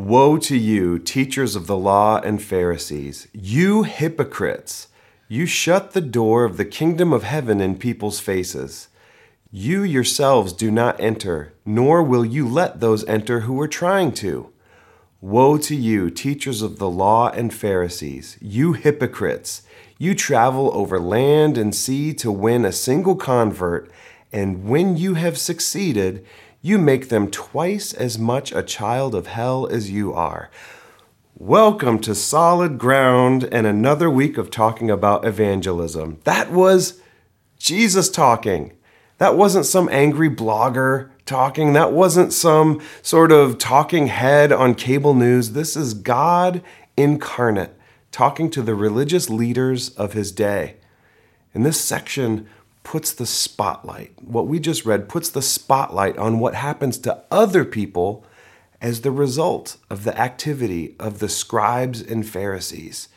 Woe to you, teachers of the law and Pharisees, you hypocrites! You shut the door of the kingdom of heaven in people's faces. You yourselves do not enter, nor will you let those enter who are trying to. Woe to you, teachers of the law and Pharisees, you hypocrites! You travel over land and sea to win a single convert, and when you have succeeded, you make them twice as much a child of hell as you are. Welcome to Solid Ground and another week of talking about evangelism. That was Jesus talking. That wasn't some angry blogger talking. That wasn't some sort of talking head on cable news. This is God incarnate talking to the religious leaders of his day. In this section, puts the spotlight, what we just read puts the spotlight on what happens to other people as the result of the activity of the scribes and Pharisees.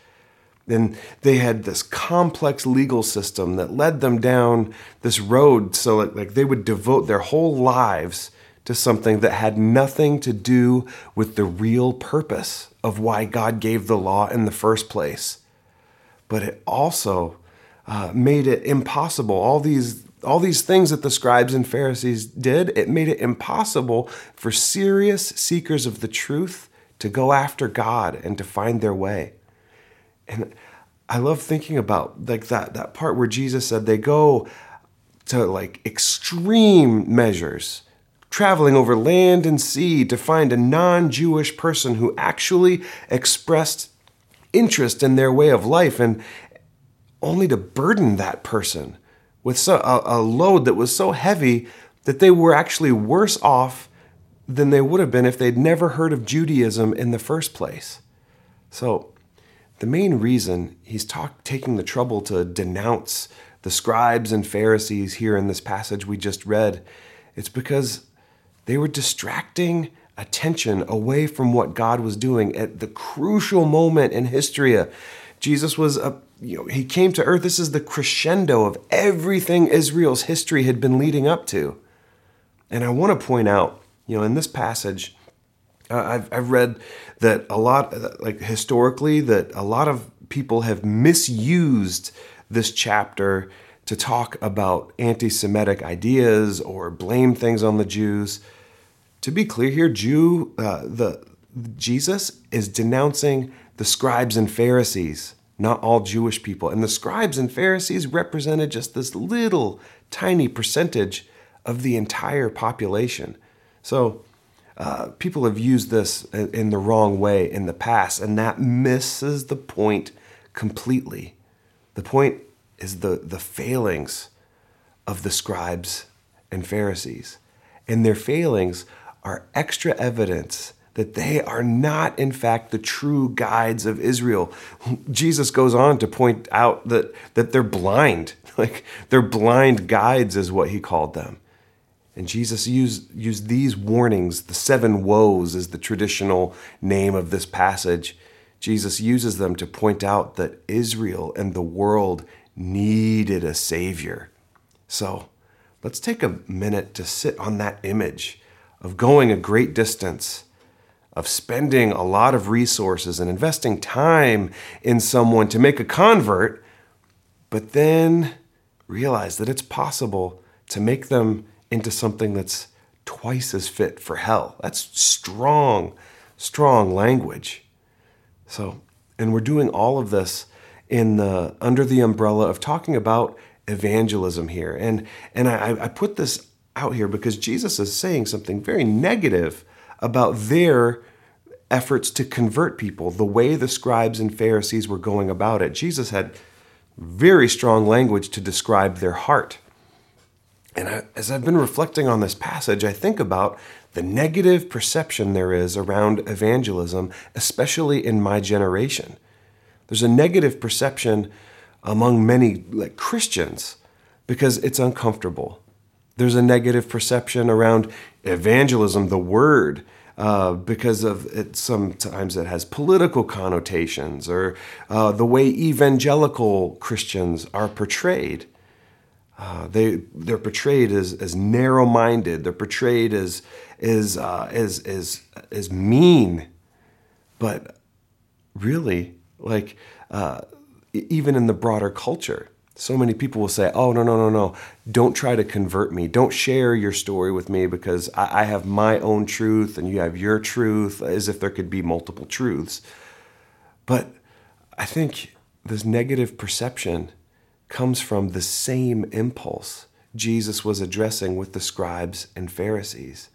And they had this complex legal system that led them down this road so like, like they would devote their whole lives to something that had nothing to do with the real purpose of why God gave the law in the first place. But it also uh, made it impossible. All these all these things that the scribes and Pharisees did, it made it impossible for serious seekers of the truth to go after God and to find their way. And I love thinking about like that that part where Jesus said they go to like extreme measures, traveling over land and sea to find a non-Jewish person who actually expressed interest in their way of life and only to burden that person with so, a, a load that was so heavy that they were actually worse off than they would have been if they'd never heard of Judaism in the first place. So, the main reason he's talk, taking the trouble to denounce the scribes and Pharisees here in this passage we just read, it's because they were distracting attention away from what God was doing at the crucial moment in history. Jesus was a you know, he came to earth. This is the crescendo of everything Israel's history had been leading up to. And I want to point out, you know, in this passage, uh, I've, I've read that a lot, like historically, that a lot of people have misused this chapter to talk about anti Semitic ideas or blame things on the Jews. To be clear here, Jew, uh, the, Jesus is denouncing the scribes and Pharisees not all Jewish people. And the scribes and Pharisees represented just this little tiny percentage of the entire population. So uh, people have used this in the wrong way in the past, and that misses the point completely. The point is the, the failings of the scribes and Pharisees. And their failings are extra evidence that they are not, in fact, the true guides of Israel. Jesus goes on to point out that, that they're blind. Like they're blind guides, is what he called them. And Jesus used, used these warnings, the seven woes is the traditional name of this passage. Jesus uses them to point out that Israel and the world needed a Savior. So let's take a minute to sit on that image of going a great distance of spending a lot of resources and investing time in someone to make a convert, but then realize that it's possible to make them into something that's twice as fit for hell. That's strong, strong language. So, and we're doing all of this in the under the umbrella of talking about evangelism here. And and I, I put this out here because Jesus is saying something very negative about their efforts to convert people, the way the scribes and Pharisees were going about it. Jesus had very strong language to describe their heart. And I, as I've been reflecting on this passage, I think about the negative perception there is around evangelism, especially in my generation. There's a negative perception among many like Christians because it's uncomfortable. There's a negative perception around evangelism, the word, uh, because of it. Sometimes it has political connotations or uh, the way evangelical Christians are portrayed. Uh, they they're portrayed as, as narrow-minded. They're portrayed as as, uh, as as as mean. but really, like, uh, even in the broader culture, so many people will say, Oh, no, no, no, no. Don't try to convert me. Don't share your story with me because I, I have my own truth and you have your truth, as if there could be multiple truths. But I think this negative perception comes from the same impulse Jesus was addressing with the scribes and Pharisees.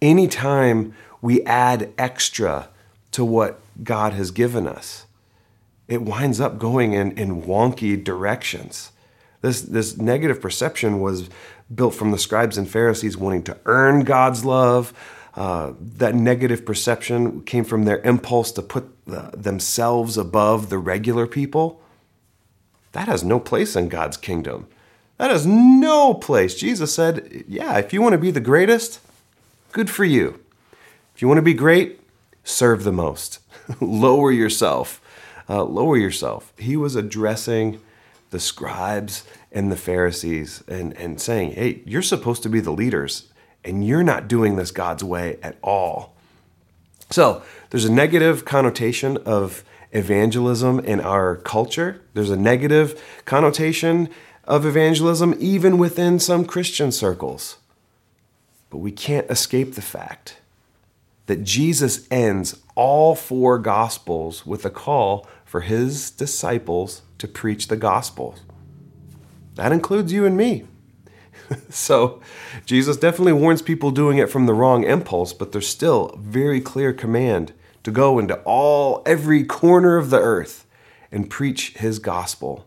Anytime we add extra to what God has given us, it winds up going in, in wonky directions. This, this negative perception was built from the scribes and Pharisees wanting to earn God's love. Uh, that negative perception came from their impulse to put the, themselves above the regular people. That has no place in God's kingdom. That has no place. Jesus said, Yeah, if you want to be the greatest, good for you. If you want to be great, serve the most. lower yourself. Uh, lower yourself. He was addressing the scribes and the Pharisees and, and saying, Hey, you're supposed to be the leaders, and you're not doing this God's way at all. So there's a negative connotation of evangelism in our culture. There's a negative connotation of evangelism even within some Christian circles. But we can't escape the fact that Jesus ends all four gospels with a call for his disciples to preach the gospel. That includes you and me. so, Jesus definitely warns people doing it from the wrong impulse, but there's still a very clear command to go into all every corner of the earth and preach his gospel.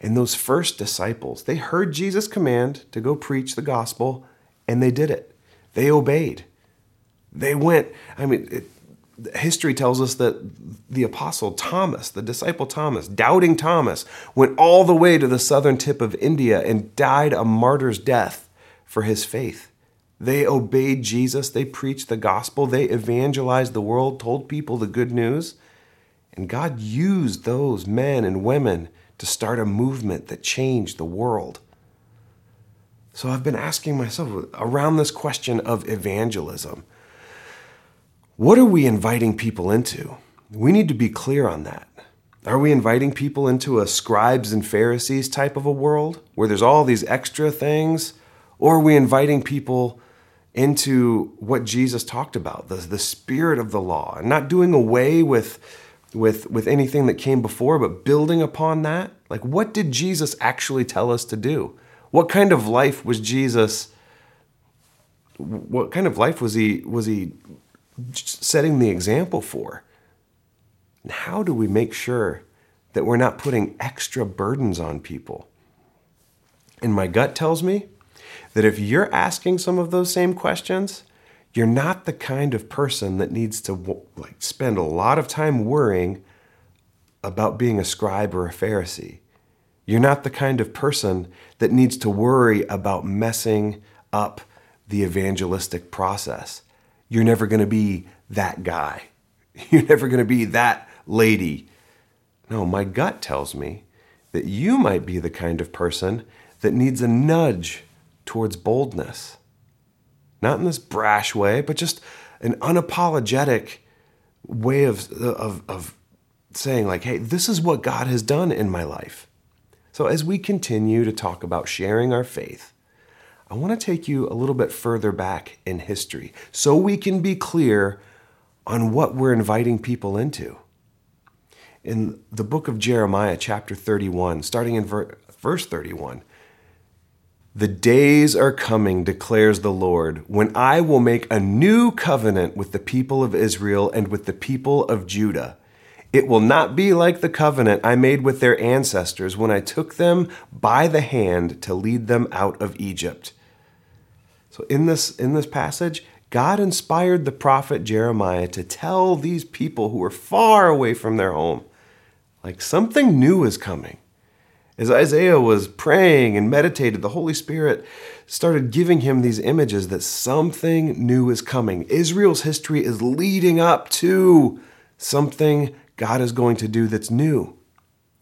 And those first disciples, they heard Jesus' command to go preach the gospel and they did it. They obeyed. They went, I mean, it, history tells us that the apostle Thomas, the disciple Thomas, doubting Thomas, went all the way to the southern tip of India and died a martyr's death for his faith. They obeyed Jesus, they preached the gospel, they evangelized the world, told people the good news. And God used those men and women to start a movement that changed the world. So I've been asking myself around this question of evangelism what are we inviting people into? We need to be clear on that. Are we inviting people into a scribes and Pharisees type of a world where there's all these extra things? Or are we inviting people into what Jesus talked about, the, the spirit of the law, and not doing away with, with, with anything that came before, but building upon that? Like, what did Jesus actually tell us to do? What kind of life was Jesus? What kind of life was he was he setting the example for? And how do we make sure that we're not putting extra burdens on people? And my gut tells me that if you're asking some of those same questions, you're not the kind of person that needs to like spend a lot of time worrying about being a scribe or a Pharisee. You're not the kind of person that needs to worry about messing up the evangelistic process. You're never going to be that guy. You're never going to be that lady. No, my gut tells me that you might be the kind of person that needs a nudge towards boldness. Not in this brash way, but just an unapologetic way of, of, of saying, like, hey, this is what God has done in my life. So, as we continue to talk about sharing our faith, I want to take you a little bit further back in history so we can be clear on what we're inviting people into. In the book of Jeremiah, chapter 31, starting in verse 31, the days are coming, declares the Lord, when I will make a new covenant with the people of Israel and with the people of Judah. It will not be like the covenant I made with their ancestors when I took them by the hand to lead them out of Egypt. So in this in this passage, God inspired the prophet Jeremiah to tell these people who were far away from their home like something new is coming. As Isaiah was praying and meditated, the Holy Spirit started giving him these images that something new is coming. Israel's history is leading up to something God is going to do that's new.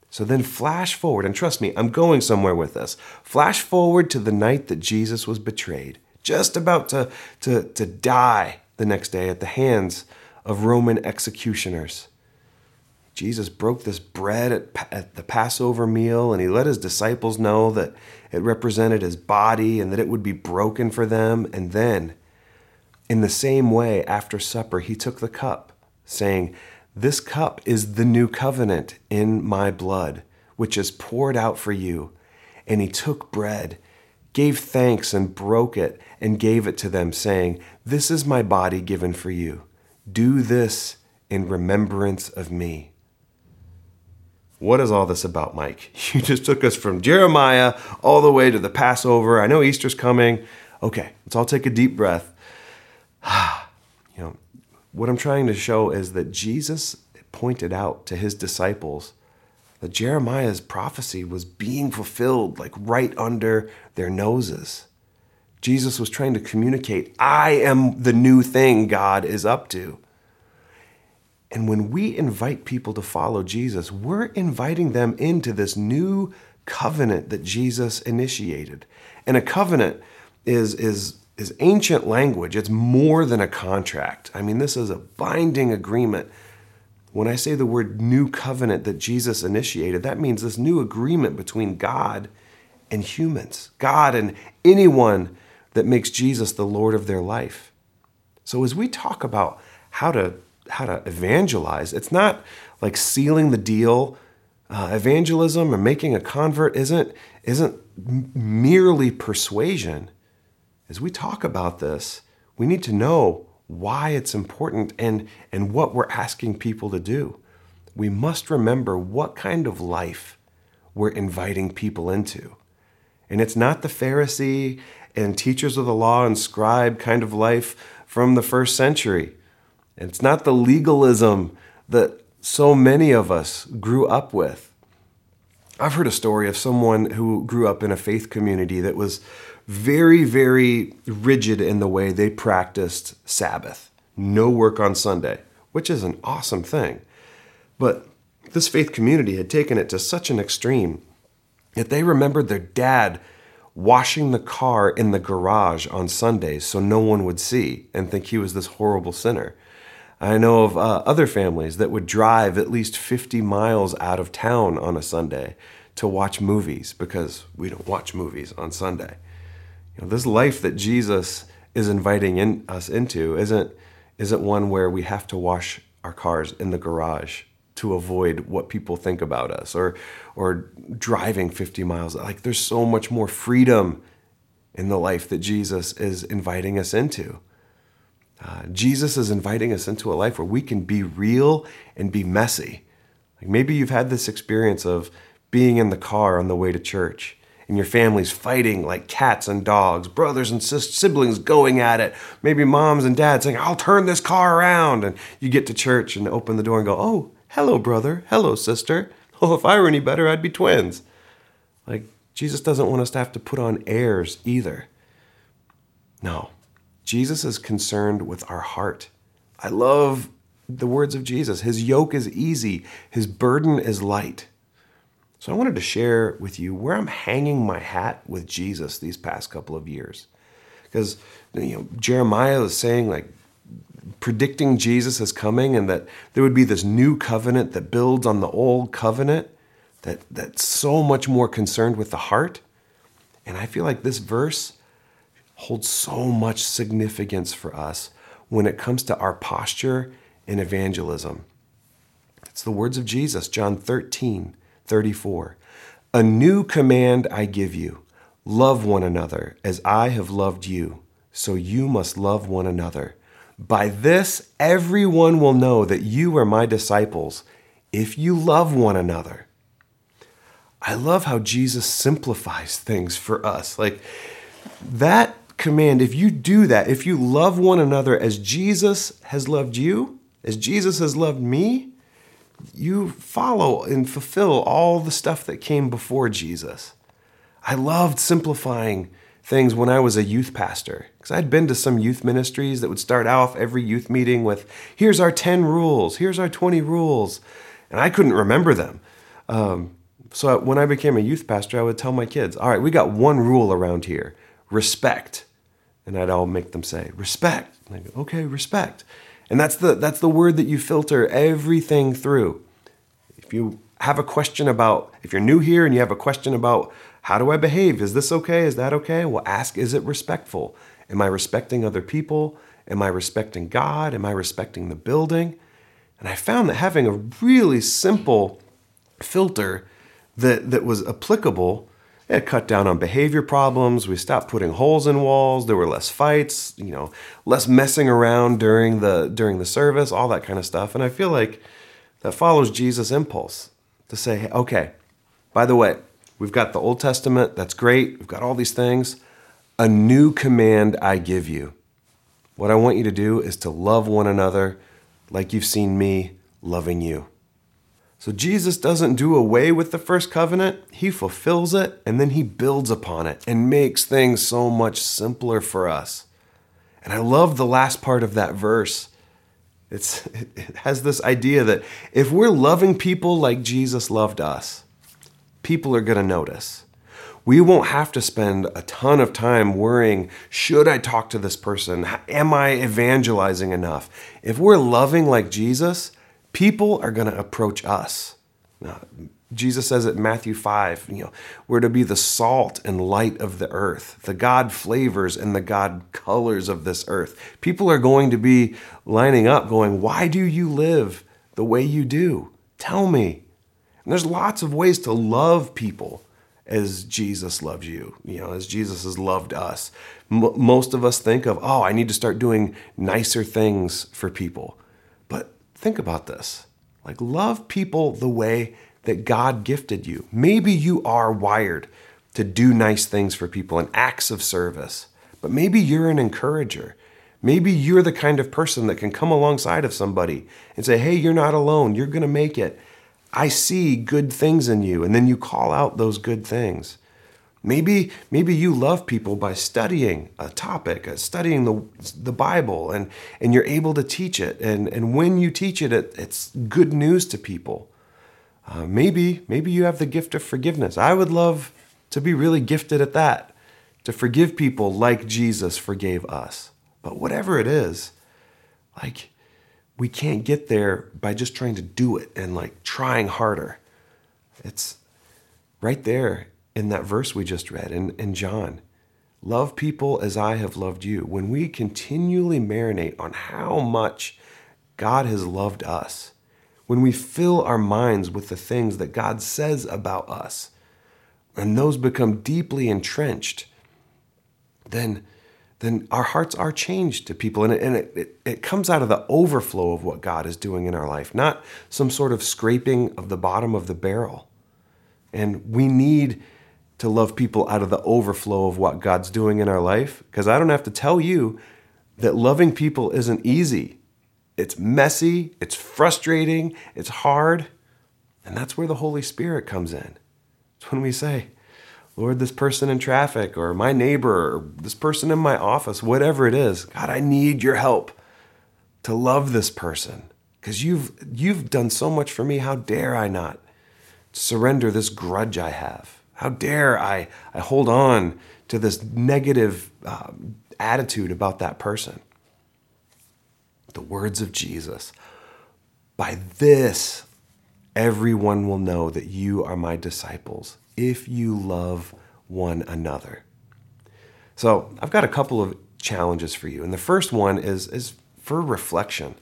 So then flash forward, and trust me, I'm going somewhere with this. Flash forward to the night that Jesus was betrayed, just about to, to, to die the next day at the hands of Roman executioners. Jesus broke this bread at, at, the Passover meal and he let his disciples know that it represented his body and that it would be broken for them. And then, in the same way, after supper, he took the cup, saying, This cup is the new covenant in my blood, which is poured out for you. And he took bread, gave thanks, and broke it, and gave it to them, saying, This is my body given for you. Do this in remembrance of me. What is all this about, Mike? You just took us from Jeremiah all the way to the Passover. I know Easter's coming. Okay, let's all take a deep breath. you know, what I'm trying to show is that Jesus pointed out to his disciples that Jeremiah's prophecy was being fulfilled like right under their noses. Jesus was trying to communicate, I am the new thing God is up to. And when we invite people to follow Jesus, we're inviting them into this new covenant that Jesus initiated. And a covenant is, is, is ancient language, it's more than a contract. I mean, this is a binding agreement. When I say the word new covenant that Jesus initiated, that means this new agreement between God and humans, God and anyone that makes Jesus the Lord of their life. So as we talk about how to how to evangelize. It's not like sealing the deal. Uh, evangelism or making a convert isn't isn't merely persuasion. As we talk about this, we need to know why it's important and and what we're asking people to do. We must remember what kind of life we're inviting people into. And it's not the Pharisee and teachers of the law and scribe kind of life from the first century. And It's not the legalism that so many of us grew up with. I've heard a story of someone who grew up in a faith community that was very, very rigid in the way they practiced Sabbath. No work on Sunday, which is an awesome thing. But this faith community had taken it to such an extreme that they remembered their dad washing the car in the garage on Sundays so no one would see and think he was this horrible sinner. I know of uh, other families that would drive at least 50 miles out of town on a Sunday to watch movies because we don't watch movies on Sunday. You know, this life that Jesus is inviting in, us into isn't, isn't one where we have to wash our cars in the garage to avoid what people think about us or, or driving 50 miles. Like there's so much more freedom in the life that Jesus is inviting us into. Uh, Jesus is inviting us into a life where we can be real and be messy. Like maybe you've had this experience of being in the car on the way to church and your family's fighting like cats and dogs, brothers and siblings going at it, maybe moms and dads saying, I'll turn this car around. And you get to church and open the door and go, Oh, hello, brother. Hello, sister. Oh, if I were any better, I'd be twins. Like, Jesus doesn't want us to have to put on airs either. No, Jesus is concerned with our heart. I love the words of Jesus. His yoke is easy, his burden is light. So I wanted to share with you where I'm hanging my hat with Jesus these past couple of years. Because you know, Jeremiah is saying like predicting Jesus is coming and that there would be this new covenant that builds on the old covenant that that's so much more concerned with the heart. And I feel like this verse holds so much significance for us when it comes to our posture in evangelism. It's the words of Jesus, John 13, 34. A new command I give you love one another as I have loved you, so you must love one another. By this, everyone will know that you are my disciples if you love one another. I love how Jesus simplifies things for us. Like that command, if you do that, if you love one another as Jesus has loved you, as Jesus has loved me, you follow and fulfill all the stuff that came before Jesus. I loved simplifying things when I was a youth pastor because I'd been to some youth ministries that would start off every youth meeting with, here's our 10 rules, here's our 20 rules. And I couldn't remember them. Um, so when I became a youth pastor, I would tell my kids, all right, we got one rule around here respect. And I'd all make them say, respect. And I go, okay, respect. And that's the that's the word that you filter everything through. If you have a question about if you're new here and you have a question about how do I behave? Is this okay? Is that okay? Well, ask is it respectful? Am I respecting other people? Am I respecting God? Am I respecting the building? And I found that having a really simple filter that, that was applicable, it cut down on behavior problems. We stopped putting holes in walls. There were less fights, you know, less messing around during the during the service, all that kind of stuff. And I feel like that follows Jesus' impulse to say, okay, by the way, we've got the Old Testament, that's great. We've got all these things. A new command I give you. What I want you to do is to love one another like you've seen me loving you. So Jesus doesn't do away with the first covenant, he fulfills it and then he builds upon it and makes things so much simpler for us. And I love the last part of that verse. It's, it has this idea that if we're loving people like Jesus loved us, people are going to notice. We won't have to spend a ton of time worrying should I talk to this person? Am I evangelizing enough? If we're loving like Jesus, people are going to approach us. Now, Jesus says it in Matthew 5, you know, we're to be the salt and light of the earth, the God flavors and the God colors of this earth. People are going to be lining up going, Why do you live the way you do? Tell me. And there's lots of ways to love people as Jesus loves you, you know, as Jesus has loved us. M- most of us think of, oh, I need to start doing nicer things for people. Think about this like, love people the way that God gifted you. Maybe you are wired to do nice things for people and acts of service, but maybe you're an encourager. Maybe you're the kind of person that can come alongside of somebody and say, hey, you're not alone. You're going to make it. I see good things in you. And then you call out those good things. Maybe, maybe you love people by studying a topic, uh, studying the, the Bible, and, and you're able to teach it. And, and when you teach it, it it's good news to people. Uh, maybe, maybe you have the gift of forgiveness. I would love to be really gifted at that, to forgive people like Jesus forgave us. But whatever it is, like we can't get there by just trying to do it and like trying harder. It's right there in that verse we just read in, in John. Love people as I have loved you. When we continually marinate on how much God has loved us, when we fill our minds with the things that God says about us, and those become deeply entrenched, then then our hearts are changed to people. And, it, and it, it, it, comes out of the overflow of what God is doing in our life, not some sort of scraping of the bottom of the barrel. And we need to love people out of the overflow of what God's doing in our life. Because I don't have to tell you that loving people isn't easy. It's messy, it's frustrating, it's hard. And that's where the Holy Spirit comes in. It's when we say, Lord, this person in traffic or my neighbor or this person in my office, whatever it is, God, I need your help to love this person because you've, you've done so much for me. How dare I not surrender this grudge I have? How dare I, I hold on to this negative uh, attitude about that person? The words of Jesus. By this, everyone will know that you are my disciples if you love one another. So, I've got a couple of challenges for you. And the first one is, is for reflection.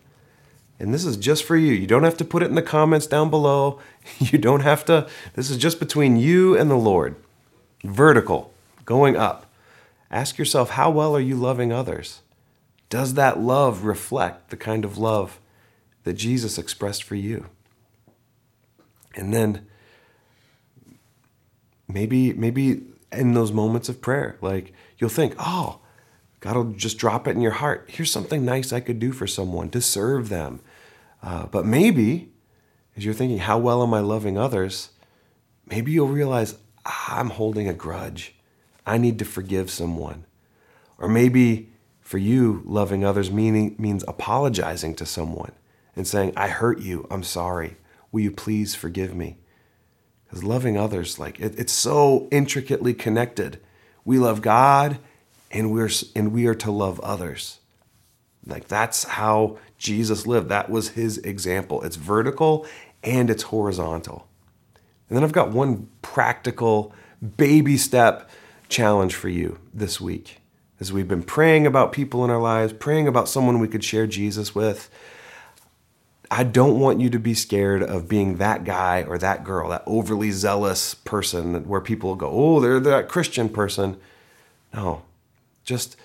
And this is just for you. You don't have to put it in the comments down below. You don't have to, this is just between you and the Lord. Vertical, going up. Ask yourself, how well are you loving others? Does that love reflect the kind of love that Jesus expressed for you? And then maybe maybe in those moments of prayer like you'll think oh god will just drop it in your heart here's something nice i could do for someone to serve them uh, but maybe as you're thinking how well am i loving others? Maybe you'll realize i'm holding a grudge. I need to forgive someone. Or maybe for you loving others meaning means apologizing to someone and saying i hurt you. I'm sorry. Will you please forgive me? Because loving others, like it, it's so intricately connected. We love God and we're and we are to love others. Like that's how Jesus lived. That was his example. It's vertical and it's horizontal. And then I've got one practical baby step challenge for you this week. As we've been praying about people in our lives, praying about someone we could share Jesus with, I don't want you to be scared of being that guy or that girl, that overly zealous person where people go, oh, they're that Christian person. No, just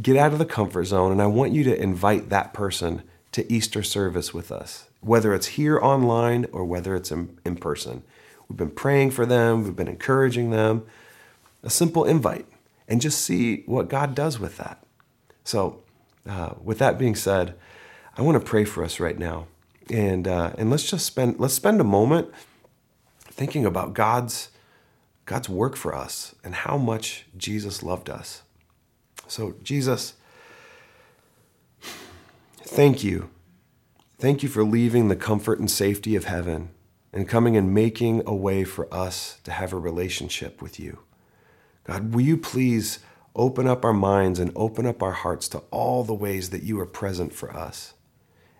get out of the comfort zone. And I want you to invite that person to Easter service with us, whether it's here online or whether it's in, in person. We've been praying for them, we've been encouraging them. A simple invite, and just see what God does with that. So, uh, with that being said, I want to pray for us right now and uh, and let's just spend let's spend a moment thinking about God's God's work for us and how much Jesus loved us. So Jesus, thank you. Thank you for leaving the comfort and safety of heaven and coming and making a way for us to have a relationship with you. God, will you please open up our minds and open up our hearts to all the ways that you are present for us?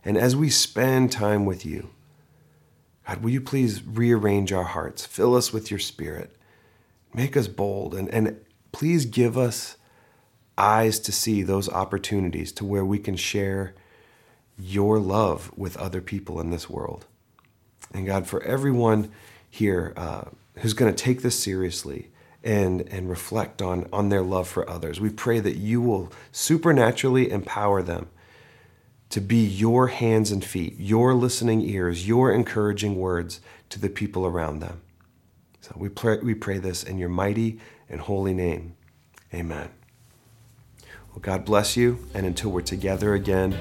And as we spend time with you, God, will you please rearrange our hearts, fill us with your spirit, make us bold, and, and please give us eyes to see those opportunities to where we can share your love with other people in this world. And God, for everyone here uh, who's going to take this seriously and, and reflect on, on their love for others, we pray that you will supernaturally empower them to be your hands and feet, your listening ears, your encouraging words to the people around them. So we pray, we pray this in your mighty and holy name. Amen. Well, God bless you, and until we're together again,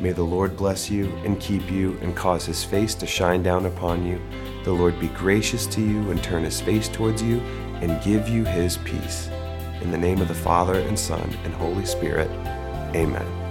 may the Lord bless you and keep you and cause his face to shine down upon you. The Lord be gracious to you and turn his face towards you and give you his peace. In the name of the Father and Son and Holy Spirit, amen.